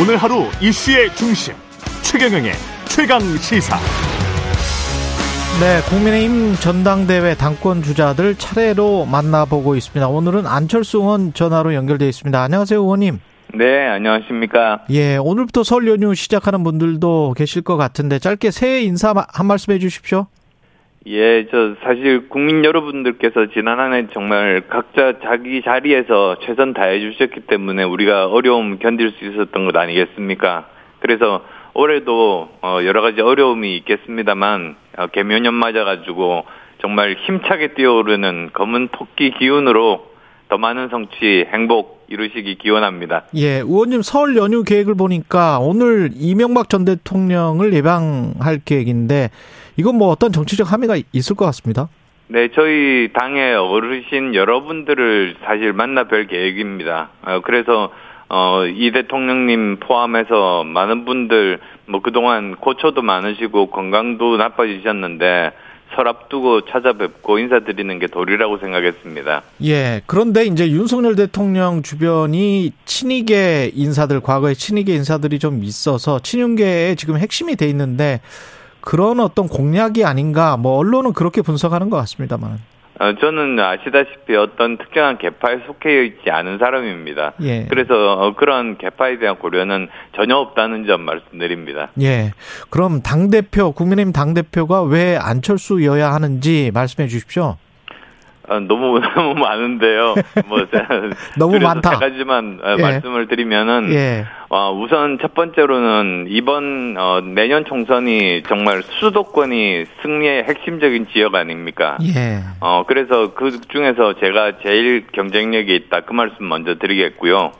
오늘 하루 이슈의 중심 최경영의 최강 시사. 네, 국민의힘 전당대회 당권 주자들 차례로 만나보고 있습니다. 오늘은 안철수 의원 전화로 연결되어 있습니다. 안녕하세요, 의원님. 네, 안녕하십니까. 예, 오늘부터 설 연휴 시작하는 분들도 계실 것 같은데 짧게 새해 인사 한 말씀 해 주십시오. 예, 저 사실 국민 여러분들께서 지난 한 해 정말 각자 자기 자리에서 최선 다해 주셨기 때문에 우리가 어려움 견딜 수 있었던 것 아니겠습니까? 그래서 올해도 어 여러 가지 어려움이 있겠습니다만 어 개묘년 맞아가지고 정말 힘차게 뛰어오르는 검은 토끼 기운으로 더 많은 성취, 행복 이루시기 기원합니다. 예, 의원님 설 연휴 계획을 보니까 오늘 이명박 전 대통령을 예방할 계획인데 이건 뭐 어떤 정치적 함의가 있을 것 같습니다. 네, 저희 당의 어르신 여러분들을 사실 만나 뵐 계획입니다. 어, 그래서 어, 이 대통령님 포함해서 많은 분들 뭐 그동안 고초도 많으시고 건강도 나빠지셨는데 설 앞두고 찾아뵙고 인사드리는 게 도리라고 생각했습니다. 예. 그런데 이제 윤석열 대통령 주변이 친이계 인사들, 과거에 친이계 인사들이 좀 있어서 친윤계에 지금 핵심이 돼 있는데 그런 어떤 공약이 아닌가, 뭐, 언론은 그렇게 분석하는 것 같습니다만. 어, 저는 아시다시피 어떤 특정한 개파에 속해 있지 않은 사람입니다. 예. 그래서 그런 개파에 대한 고려는 전혀 없다는 점 말씀드립니다. 예. 그럼 당대표, 국민의힘 당대표가 왜 안철수여야 하는지 말씀해 주십시오. 아, 너무 너무 많은데요. 뭐 너무 많다. 세 가지만 어, 예. 말씀을 드리면은 예. 어, 우선 첫 번째로는 이번 어, 내년 총선이 정말 수도권이 승리의 핵심적인 지역 아닙니까? 예. 어 그래서 그 중에서 제가 제일 경쟁력이 있다 그 말씀 먼저 드리겠고요.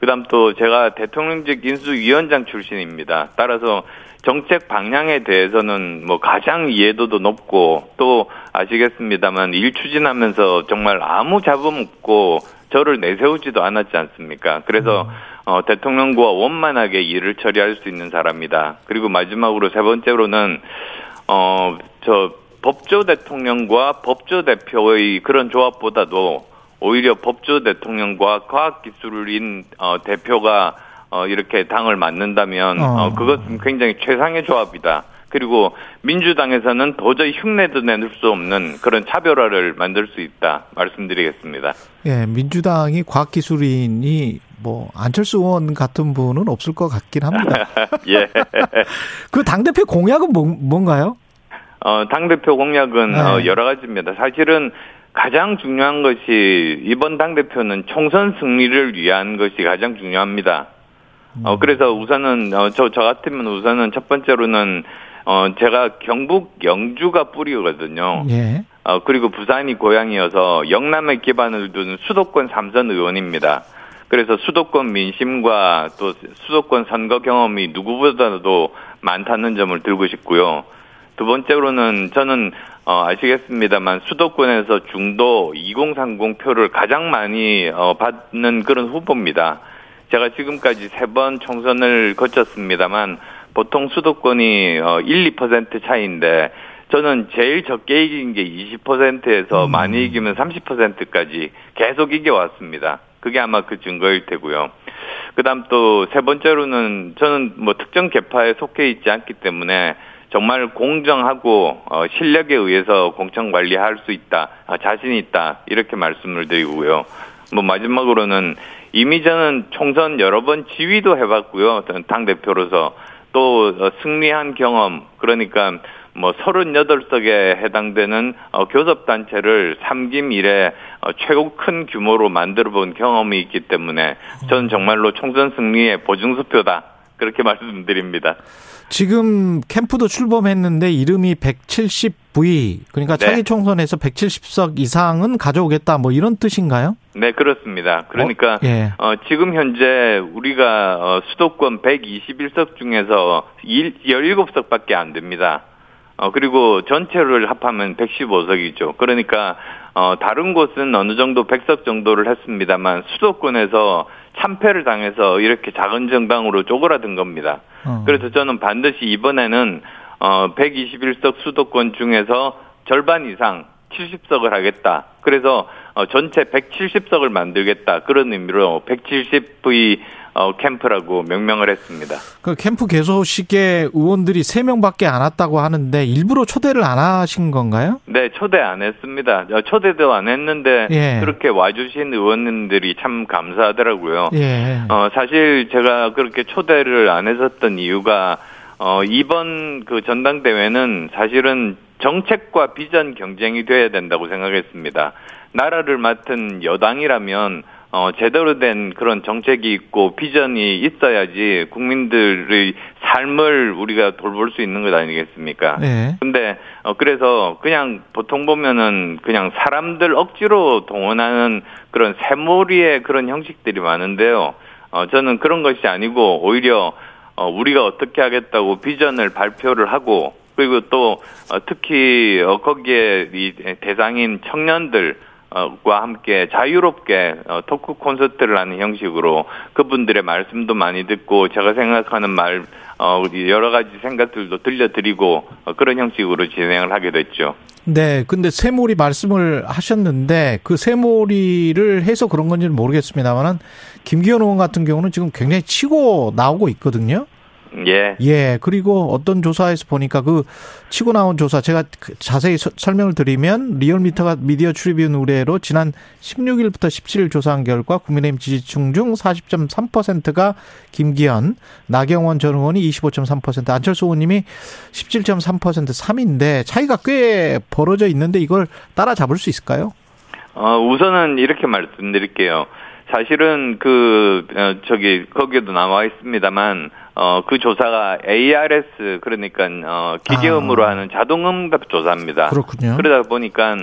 그다음 또 제가 대통령직 인수위원장 출신입니다. 따라서 정책 방향에 대해서는 뭐 가장 이해도도 높고 또 아시겠습니다만 일 추진하면서 정말 아무 잡음 없고 저를 내세우지도 않았지 않습니까? 그래서 어, 대통령과 원만하게 일을 처리할 수 있는 사람이다. 그리고 마지막으로 세 번째로는 어, 저 법조 대통령과 법조 대표의 그런 조합보다도 오히려 법조 대통령과 과학기술인 어, 대표가 어, 이렇게 당을 맡는다면 어. 어, 그것은 굉장히 최상의 조합이다. 그리고 민주당에서는 도저히 흉내도 내줄 수 없는 그런 차별화를 만들 수 있다 말씀드리겠습니다. 예, 민주당이 과학기술인이 뭐 안철수 의원 같은 분은 없을 것 같긴 합니다. 예. 그 당 대표 공약은 뭐, 뭔가요? 어, 당 대표 공약은 네. 어, 여러 가지입니다. 사실은 가장 중요한 것이 이번 당 대표는 총선 승리를 위한 것이 가장 중요합니다. 어, 그래서 우선은, 어, 저, 저 같으면 우선은 첫 번째로는, 어, 제가 경북 영주가 뿌리거든요. 예. 어, 그리고 부산이 고향이어서 영남에 기반을 둔 수도권 삼선 의원입니다. 그래서 수도권 민심과 또 수도권 선거 경험이 누구보다도 많다는 점을 들고 싶고요. 두 번째로는 저는 어, 아시겠습니다만 수도권에서 중도 2030 표를 가장 많이 어, 받는 그런 후보입니다. 제가 지금까지 세 번 총선을 거쳤습니다만 보통 수도권이 어, 1, 2% 차이인데 저는 제일 적게 이긴 게 20%에서 음. 많이 이기면 30%까지 계속 이겨왔습니다. 그게 아마 그 증거일 테고요. 그다음 또 세 번째로는 저는 뭐 특정 계파에 속해 있지 않기 때문에 정말 공정하고 어, 실력에 의해서 공천 관리할 수 있다, 아, 자신 있다 이렇게 말씀을 드리고요. 뭐 마지막으로는 이미 저는 총선 여러 번 지휘도 해봤고요. 당 대표로서 또 어, 승리한 경험 그러니까 뭐 38석에 해당되는 어, 교섭단체를 삼김 이래 어, 최고 큰 규모로 만들어 본 경험이 있기 때문에 저는 정말로 총선 승리의 보증수표다. 그렇게 말씀드립니다. 지금 캠프도 출범했는데 이름이 170V 그러니까 네. 차기 총선에서 170석 이상은 가져오겠다 뭐 이런 뜻인가요? 네, 그렇습니다. 그러니까 어, 예. 어, 지금 현재 우리가 어, 수도권 121석 중에서 17석밖에 안 됩니다. 어, 그리고 전체를 합하면 115석이죠. 그러니까 어, 다른 곳은 어느 정도 100석 정도를 했습니다만 수도권에서 참패를 당해서 이렇게 작은 정당으로 쪼그라든 겁니다. 어. 그래서 저는 반드시 이번에는 어 121석 수도권 중에서 절반 이상 70석을 하겠다. 그래서 어 전체 170석을 만들겠다. 그런 의미로 170V 어, 캠프라고 명명을 했습니다. 그 캠프 개소식에 의원들이 3명밖에 안 왔다고 하는데 일부러 초대를 안 하신 건가요? 네, 초대 안 했습니다. 어, 초대도 안 했는데 예. 그렇게 와주신 의원님들이 참 감사하더라고요. 예. 어, 사실 제가 그렇게 초대를 안 했었던 이유가 어, 이번 그 전당대회는 사실은 정책과 비전 경쟁이 돼야 된다고 생각했습니다. 나라를 맡은 여당이라면 어, 제대로 된 그런 정책이 있고 비전이 있어야지 국민들의 삶을 우리가 돌볼 수 있는 것 아니겠습니까? 네. 근데, 어, 그래서 그냥 보통 보면은 그냥 사람들 억지로 동원하는 그런 새몰이의 그런 형식들이 많은데요. 어, 저는 그런 것이 아니고 오히려 어, 우리가 어떻게 하겠다고 비전을 발표를 하고 그리고 또 어, 특히 어, 거기에 이 대상인 청년들 과 함께 자유롭게 어, 토크 콘서트를 하는 형식으로 그분들의 말씀도 많이 듣고 제가 생각하는 말 어, 여러 가지 생각들도 들려드리고 어, 그런 형식으로 진행을 하게 됐죠. 네, 근데 세몰이 말씀을 하셨는데 그 세몰이를 해서 그런 건지는 모르겠습니다만은 김기현 의원 같은 경우는 지금 굉장히 치고 나오고 있거든요. 예. 예. 그리고 어떤 조사에서 보니까 그 치고 나온 조사 제가 그 자세히 서, 설명을 드리면 리얼미터가 미디어 출입인 의뢰로 지난 16일부터 17일 조사한 결과 국민의힘 지지층 중 40.3%가 김기현, 나경원 전 의원이 25.3%, 안철수 의원님이 17.3% 3인데 차이가 꽤 벌어져 있는데 이걸 따라잡을 수 있을까요? 어, 우선은 이렇게 말씀드릴게요. 사실은 그 어, 저기 거기에도 나와 있습니다만 어, 그 조사가 ARS 그러니까 어, 기계음으로 아. 하는 자동 응답 조사입니다. 그렇군요. 그러다 보니까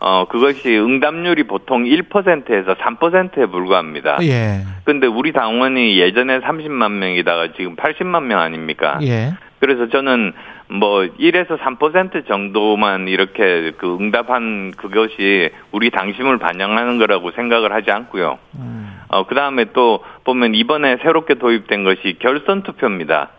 어, 그것이 응답률이 보통 1%에서 3%에 불과합니다. 예. 근데 우리 당원이 예전에 30만 명이다가 지금 80만 명 아닙니까? 예. 그래서 저는 뭐 1에서 3% 정도만 이렇게 그 응답한 그것이 우리 당심을 반영하는 거라고 생각을 하지 않고요. 음. 어, 그 다음에 또 보면 이번에 새롭게 도입된 것이 결선 투표입니다.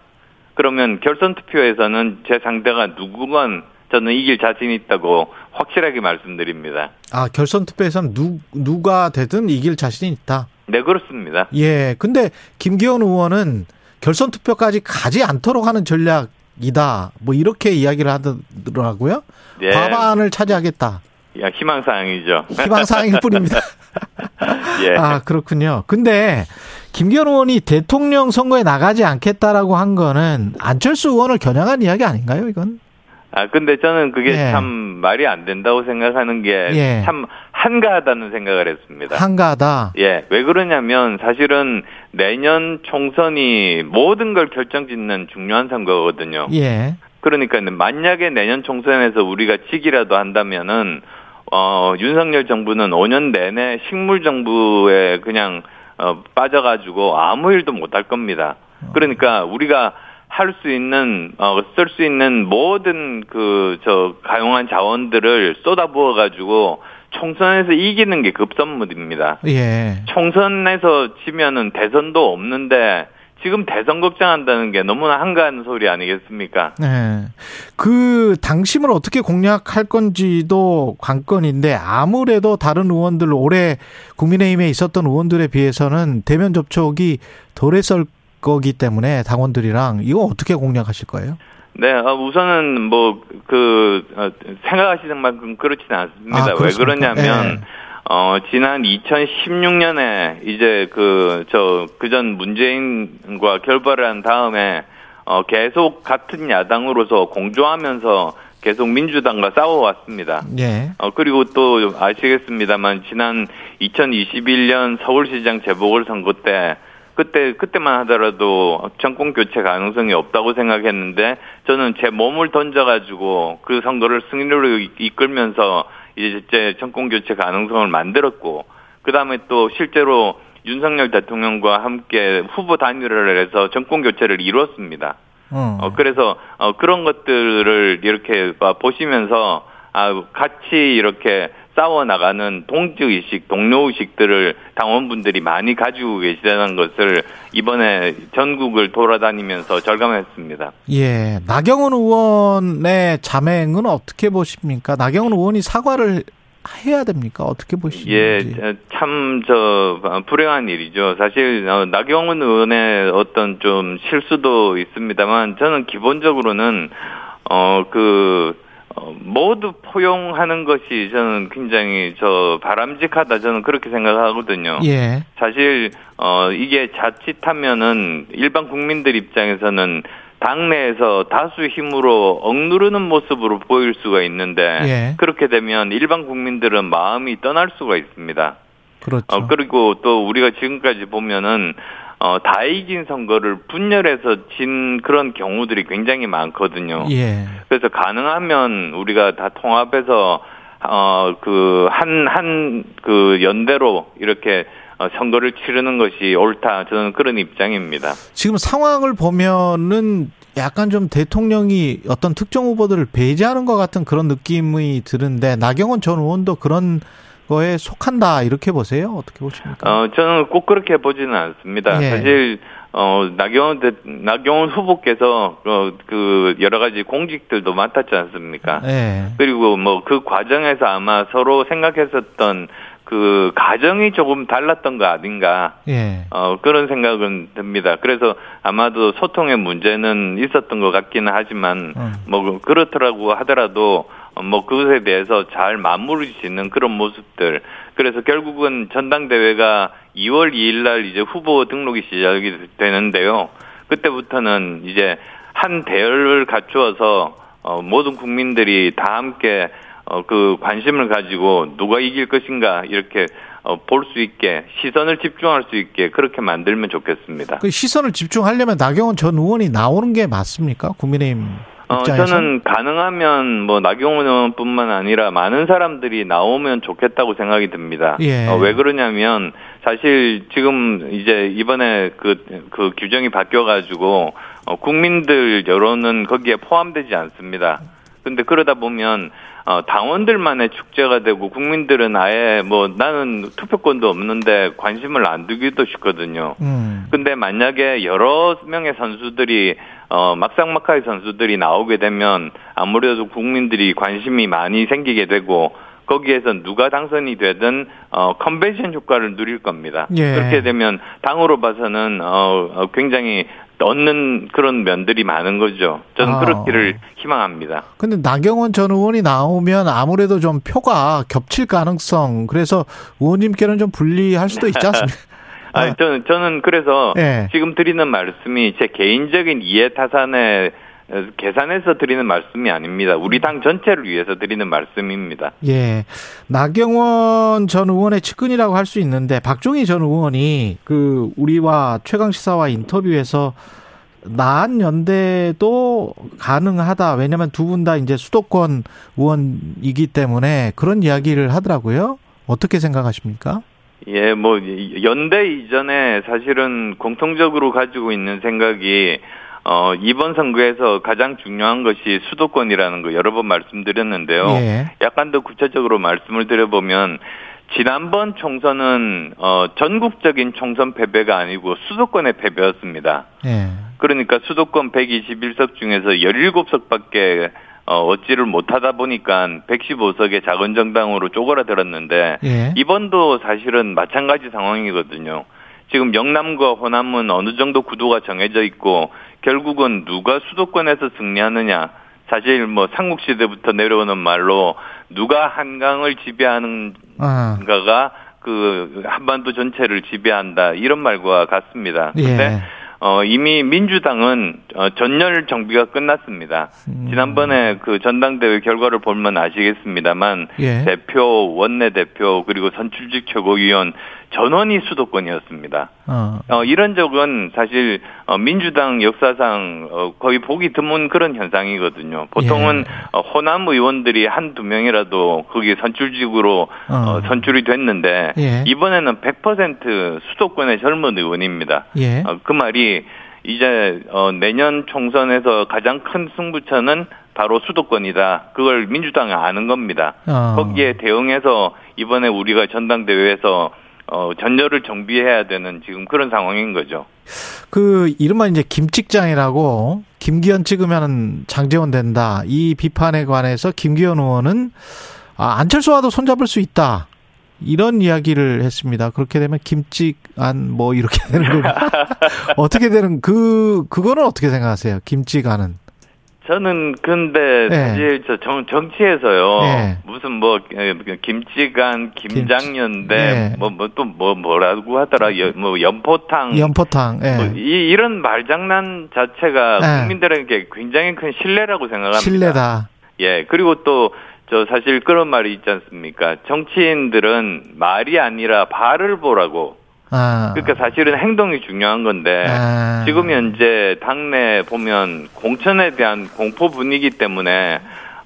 그러면 결선 투표에서는 제 상대가 누구건 저는 이길 자신 있다고 확실하게 말씀드립니다. 아, 결선 투표에서는 누, 누가 되든 이길 자신이 있다? 네, 그렇습니다. 예. 근데 김기현 의원은 결선 투표까지 가지 않도록 하는 전략이다. 뭐 이렇게 이야기를 하더라고요. 예. 과반을 차지하겠다. 야, 희망사항이죠. 희망사항일 뿐입니다. 예. 아, 그렇군요. 근데 김기현 의원이 대통령 선거에 나가지 않겠다라고 한 거는 안철수 의원을 겨냥한 이야기 아닌가요, 이건? 아, 근데 저는 그게 예. 참 말이 안 된다고 생각하는 게참 예. 한가하다는 생각을 했습니다. 한가하다? 예. 왜 그러냐면 사실은 내년 총선이 모든 걸 결정 짓는 중요한 선거거든요. 예. 그러니까 만약에 내년 총선에서 우리가 지기라도 한다면은 어, 윤석열 정부는 5년 내내 식물 정부에 그냥 어, 빠져가지고 아무 일도 못 할 겁니다. 그러니까 우리가 할 수 있는 어, 쓸 수 있는 모든 그 저 가용한 자원들을 쏟아부어 가지고 총선에서 이기는 게 급선무입니다. 예. 총선에서 지면은 대선도 없는데 지금 대선 걱정한다는 게 너무나 한가한 소리 아니겠습니까? 네. 그 당심을 어떻게 공략할 건지도 관건인데 아무래도 다른 의원들 올해 국민의힘에 있었던 의원들에 비해서는 대면 접촉이 덜했을 거기 때문에 당원들이랑 이거 어떻게 공략하실 거예요? 네, 어, 우선은 뭐그 어, 생각하시는 만큼 그렇지는 않습니다. 아, 왜 그러냐면 네. 어, 지난 2016년에 이제 그, 저, 그전 문재인과 결별을 한 다음에, 어, 계속 같은 야당으로서 공조하면서 계속 민주당과 싸워왔습니다. 예. 어, 그리고 또 아시겠습니다만, 지난 2021년 서울시장 재보궐선거 때, 그때, 그때만 하더라도 정권 교체 가능성이 없다고 생각했는데, 저는 제 몸을 던져가지고 그 선거를 승리로 이끌면서 이제 정권 교체 가능성을 만들었고 그 다음에 또 실제로 윤석열 대통령과 함께 후보 단일화를 해서 정권 교체를 이루었습니다. 어. 어 그래서 어, 그런 것들을 이렇게 보시면서 아 같이 이렇게 싸워 나가는 동지 의식, 동료 의식들을 당원분들이 많이 가지고 계시다는 것을 이번에 전국을 돌아다니면서 절감했습니다. 예, 나경원 의원의 자맹은 어떻게 보십니까? 나경원 의원이 사과를 해야 됩니까? 어떻게 보시는지? 예, 참 저 불행한 일이죠. 사실 어, 나경원 의원의 어떤 좀 실수도 있습니다만 저는 기본적으로는 어그 어, 모두 포용하는 것이 저는 굉장히 저 바람직하다 저는 그렇게 생각하거든요. 예. 사실 어 이게 자칫하면은 일반 국민들 입장에서는 당내에서 다수 힘으로 억누르는 모습으로 보일 수가 있는데 예. 그렇게 되면 일반 국민들은 마음이 떠날 수가 있습니다. 그렇죠. 어 그리고 또 우리가 지금까지 보면은 어, 다 이긴 선거를 분열해서 진 그런 경우들이 굉장히 많거든요. 예. 그래서 가능하면 우리가 다 통합해서 어, 그, 한, 한, 그, 연대로 이렇게 어, 선거를 치르는 것이 옳다. 저는 그런 입장입니다. 지금 상황을 보면은 약간 좀 대통령이 어떤 특정 후보들을 배제하는 것 같은 그런 느낌이 드는데 나경원 전 의원도 그런 거에 속한다 이렇게 보세요? 어떻게 보십니까? 어, 저는 꼭 그렇게 보지는 않습니다. 예. 사실 어, 나경원 대, 나경원 후보께서 어, 그 여러 가지 공직들도 맡았지 않습니까? 예. 그리고 뭐 그 과정에서 아마 서로 생각했었던 그 가정이 조금 달랐던 거 아닌가 예. 어 그런 생각은 듭니다. 그래서 아마도 소통의 문제는 있었던 것 같기는 하지만 음. 뭐 그렇더라고 하더라도 어, 뭐 그것에 대해서 잘 마무리 짓는 그런 모습들. 그래서 결국은 전당대회가 2월 2일 날 이제 후보 등록이 시작이 되는데요. 그때부터는 이제 한 대열을 갖추어서 어 모든 국민들이 다 함께 어, 그 관심을 가지고 누가 이길 것인가 이렇게 어, 볼수 있게 시선을 집중할 수 있게 그렇게 만들면 좋겠습니다. 그 시선을 집중하려면 나경원 전 의원이 나오는 게 맞습니까? 국민의힘 어, 입장에서. 저는 가능하면 뭐 나경원 의원뿐만 아니라 많은 사람들이 나오면 좋겠다고 생각이 듭니다. 예. 어, 왜 그러냐면 사실 지금 이제 이번에 그, 그 규정이 바뀌어가지고 어, 국민들 여론은 거기에 포함되지 않습니다. 근데 그러다 보면 어, 당원들만의 축제가 되고 국민들은 아예 뭐 나는 투표권도 없는데 관심을 안 두기도 쉽거든요. 음. 근데 만약에 여러 명의 선수들이 어 막상막하의 선수들이 나오게 되면 아무래도 국민들이 관심이 많이 생기게 되고 거기에서 누가 당선이 되든 어 컨벤션 효과를 누릴 겁니다. 예. 그렇게 되면 당으로 봐서는 어 어, 굉장히 얻는 그런 면들이 많은 거죠. 저는 아. 그렇기를 희망합니다. 근데 나경원 전 의원이 나오면 아무래도 좀 표가 겹칠 가능성 그래서 의원님께는 좀 불리할 수도 있지 않습니까? 아니, 저는, 저는 그래서 예. 지금 드리는 말씀이 제 개인적인 이해 타산에 어, 계산해서 드리는 말씀이 아닙니다. 우리 당 전체를 위해서 드리는 말씀입니다. 예. 나경원 전 의원의 측근이라고 할 수 있는데 박종희 전 의원이 그 우리와 최강 시사와 인터뷰에서 나한 연대도 가능하다. 왜냐하면 두 분 다 이제 수도권 의원이기 때문에 그런 이야기를 하더라고요. 어떻게 생각하십니까? 예, 뭐 연대 이전에 사실은 공통적으로 가지고 있는 생각이 어 이번 선거에서 가장 중요한 것이 수도권이라는 거 여러 번 말씀드렸는데요. 예. 약간 더 구체적으로 말씀을 드려보면 지난번 총선은 어 전국적인 총선 패배가 아니고 수도권의 패배였습니다. 예. 그러니까 수도권 121석 중에서 17석밖에 어, 얻지를 못하다 보니까 115석의 작은 정당으로 쪼그라들었는데 예. 이번도 사실은 마찬가지 상황이거든요. 지금 영남과 호남은 어느 정도 구도가 정해져 있고 결국은 누가 수도권에서 승리하느냐 사실 뭐 삼국 시대부터 내려오는 말로 누가 한강을 지배하는가가 아. 그 한반도 전체를 지배한다 이런 말과 같습니다. 근데 예. 어, 이미 민주당은 어, 전열 정비가 끝났습니다. 음. 지난번에 그 전당대회 결과를 보면 아시겠습니다만 예. 대표, 원내 대표 그리고 선출직 최고위원 전원이 수도권이었습니다. 어. 어, 이런 적은 사실 어, 민주당 역사상 어, 거의 보기 드문 그런 현상이거든요. 보통은 예. 어, 호남 의원들이 한두 명이라도 거기 선출직으로 어. 어, 선출이 됐는데 예. 이번에는 100% 수도권의 젊은 의원입니다. 예. 어, 그 말이 이제 어, 내년 총선에서 가장 큰 승부처는 바로 수도권이다. 그걸 민주당이 아는 겁니다. 어. 거기에 대응해서 이번에 우리가 전당대회에서 어, 전열을 정비해야 되는 지금 그런 상황인 거죠. 그 이른바 이제 김찍장이라고 김기현 찍으면 장재원 된다. 이 비판에 관해서 김기현 의원은 아, 안철수와도 손잡을 수 있다. 이런 이야기를 했습니다. 그렇게 되면 김치안 뭐 이렇게 되는 거 어떻게 되는 그 그거는 어떻게 생각하세요? 김치간은 저는 근데 네. 사실 저 정, 정치에서요 네. 무슨 뭐 에, 김치간 김장년대 네. 뭐뭐또뭐 뭐라고 하더라 여, 뭐 연포탕 연포탕. 예. 뭐 이, 이런 말장난 자체가 네. 국민들에게 굉장히 큰 신뢰라고 생각합니다. 신뢰다. 예 그리고 또 저 사실 그런 말이 있지 않습니까? 정치인들은 말이 아니라 발을 보라고. 아. 그러니까 사실은 행동이 중요한 건데 아. 지금 현재 당내 보면 공천에 대한 공포 분위기 때문에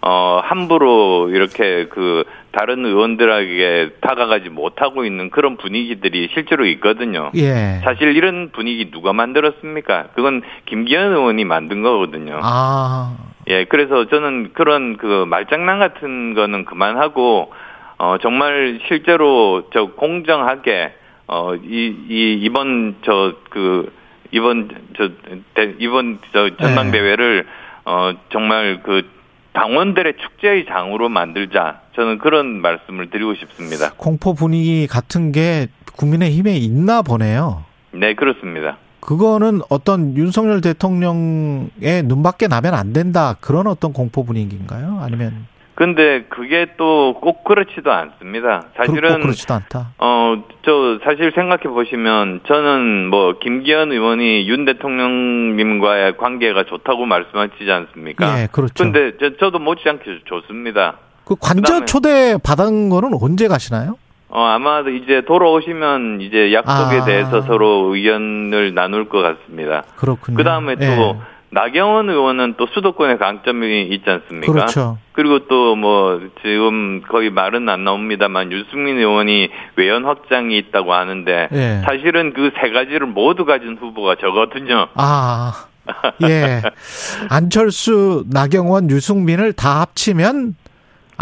어 함부로 이렇게 그 다른 의원들에게 다가가지 못하고 있는 그런 분위기들이 실제로 있거든요. 예. 사실 이런 분위기 누가 만들었습니까? 그건 김기현 의원이 만든 거거든요. 아. 예, 그래서 저는 그런 그 말장난 같은 거는 그만하고 어 정말 실제로 저 공정하게 어 이 이 이번 저 그 이번 저 대- 이번 저 전당대회를 어 정말 그 당원들의 축제의 장으로 만들자. 저는 그런 말씀을 드리고 싶습니다. 공포 분위기 같은 게 국민의 힘에 있나 보네요. 네, 그렇습니다. 그거는 어떤 윤석열 대통령의 눈밖에 나면 안 된다 그런 어떤 공포 분위기인가요? 아니면 근데 그게 또 꼭 그렇지도 않습니다. 사실은 그렇지도 않다. 어, 저, 사실 생각해 보시면, 저는 뭐, 김기현 의원이 윤 대통령님과의 관계가 좋다고 말씀하시지 않습니까? 예, 그렇죠. 근데 저, 저도 못지않게 좋습니다. 그 관저 그다음에- 초대 받은 거는 언제 가시나요? 어, 아마 이제 돌아오시면 이제 약속에 아. 대해서 서로 의견을 나눌 것 같습니다. 그렇군요. 그 다음에 또, 예. 나경원 의원은 또 수도권의 강점이 있지 않습니까? 그렇죠. 그리고 또 뭐 지금 거의 말은 안 나옵니다만 유승민 의원이 외연 확장이 있다고 하는데 예. 사실은 그 세 가지를 모두 가진 후보가 저거든요. 아, 예. 안철수, 나경원, 유승민을 다 합치면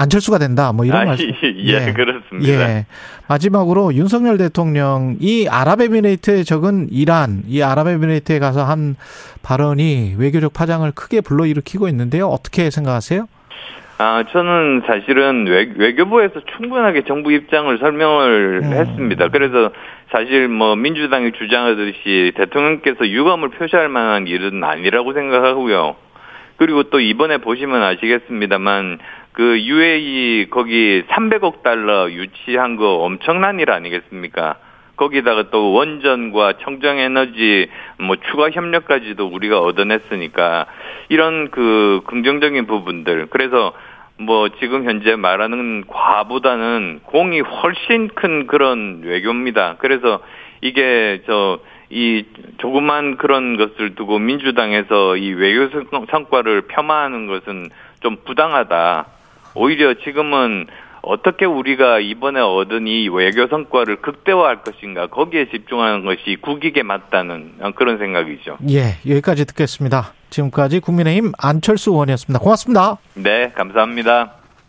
안철수가 된다. 뭐 이런 아, 말씀. 예, 그렇습니다. 예. 마지막으로 윤석열 대통령이 아랍에미레이트에 적은 이란, 이 아랍에미레이트에 가서 한 발언이 외교적 파장을 크게 불러일으키고 있는데요. 어떻게 생각하세요? 아, 저는 사실은 외, 외교부에서 충분하게 정부 입장을 설명을 음. 했습니다. 그래서 사실 뭐 민주당이 주장하듯이 대통령께서 유감을 표시할 만한 일은 아니라고 생각하고요. 그리고 또 이번에 보시면 아시겠습니다만 그 UAE 거기 300억 달러 유치한 거 엄청난 일 아니겠습니까? 거기다가 또 원전과 청정 에너지 뭐 추가 협력까지도 우리가 얻어냈으니까 이런 그 긍정적인 부분들 그래서 뭐 지금 현재 말하는 과보다는 공이 훨씬 큰 그런 외교입니다. 그래서 이게 저 이 조그만 그런 것을 두고 민주당에서 이 외교 성- 성과를 폄하하는 것은 좀 부당하다. 오히려 지금은 어떻게 우리가 이번에 얻은 이 외교 성과를 극대화할 것인가 거기에 집중하는 것이 국익에 맞다는 그런 생각이죠. 예, 여기까지 듣겠습니다. 지금까지 국민의힘 안철수 의원이었습니다. 고맙습니다. 네, 감사합니다.